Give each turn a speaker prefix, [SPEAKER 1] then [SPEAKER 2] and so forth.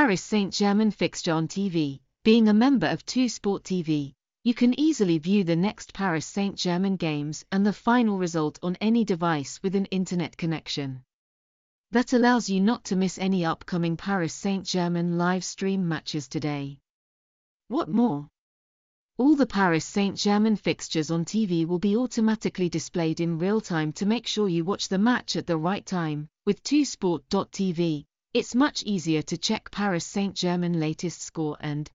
[SPEAKER 1] Paris Saint-Germain fixture on TV. Being a member of 2 Sport TV, you can easily view the next Paris Saint-Germain games and the final result on any device with an internet connection. That allows you not to miss any upcoming Paris Saint-Germain live stream matches today. What more? All the Paris Saint-Germain fixtures on TV will be automatically displayed in real time to make sure you watch the match at the right time. With 2sport.tv, it's much easier to check Paris Saint-Germain latest score and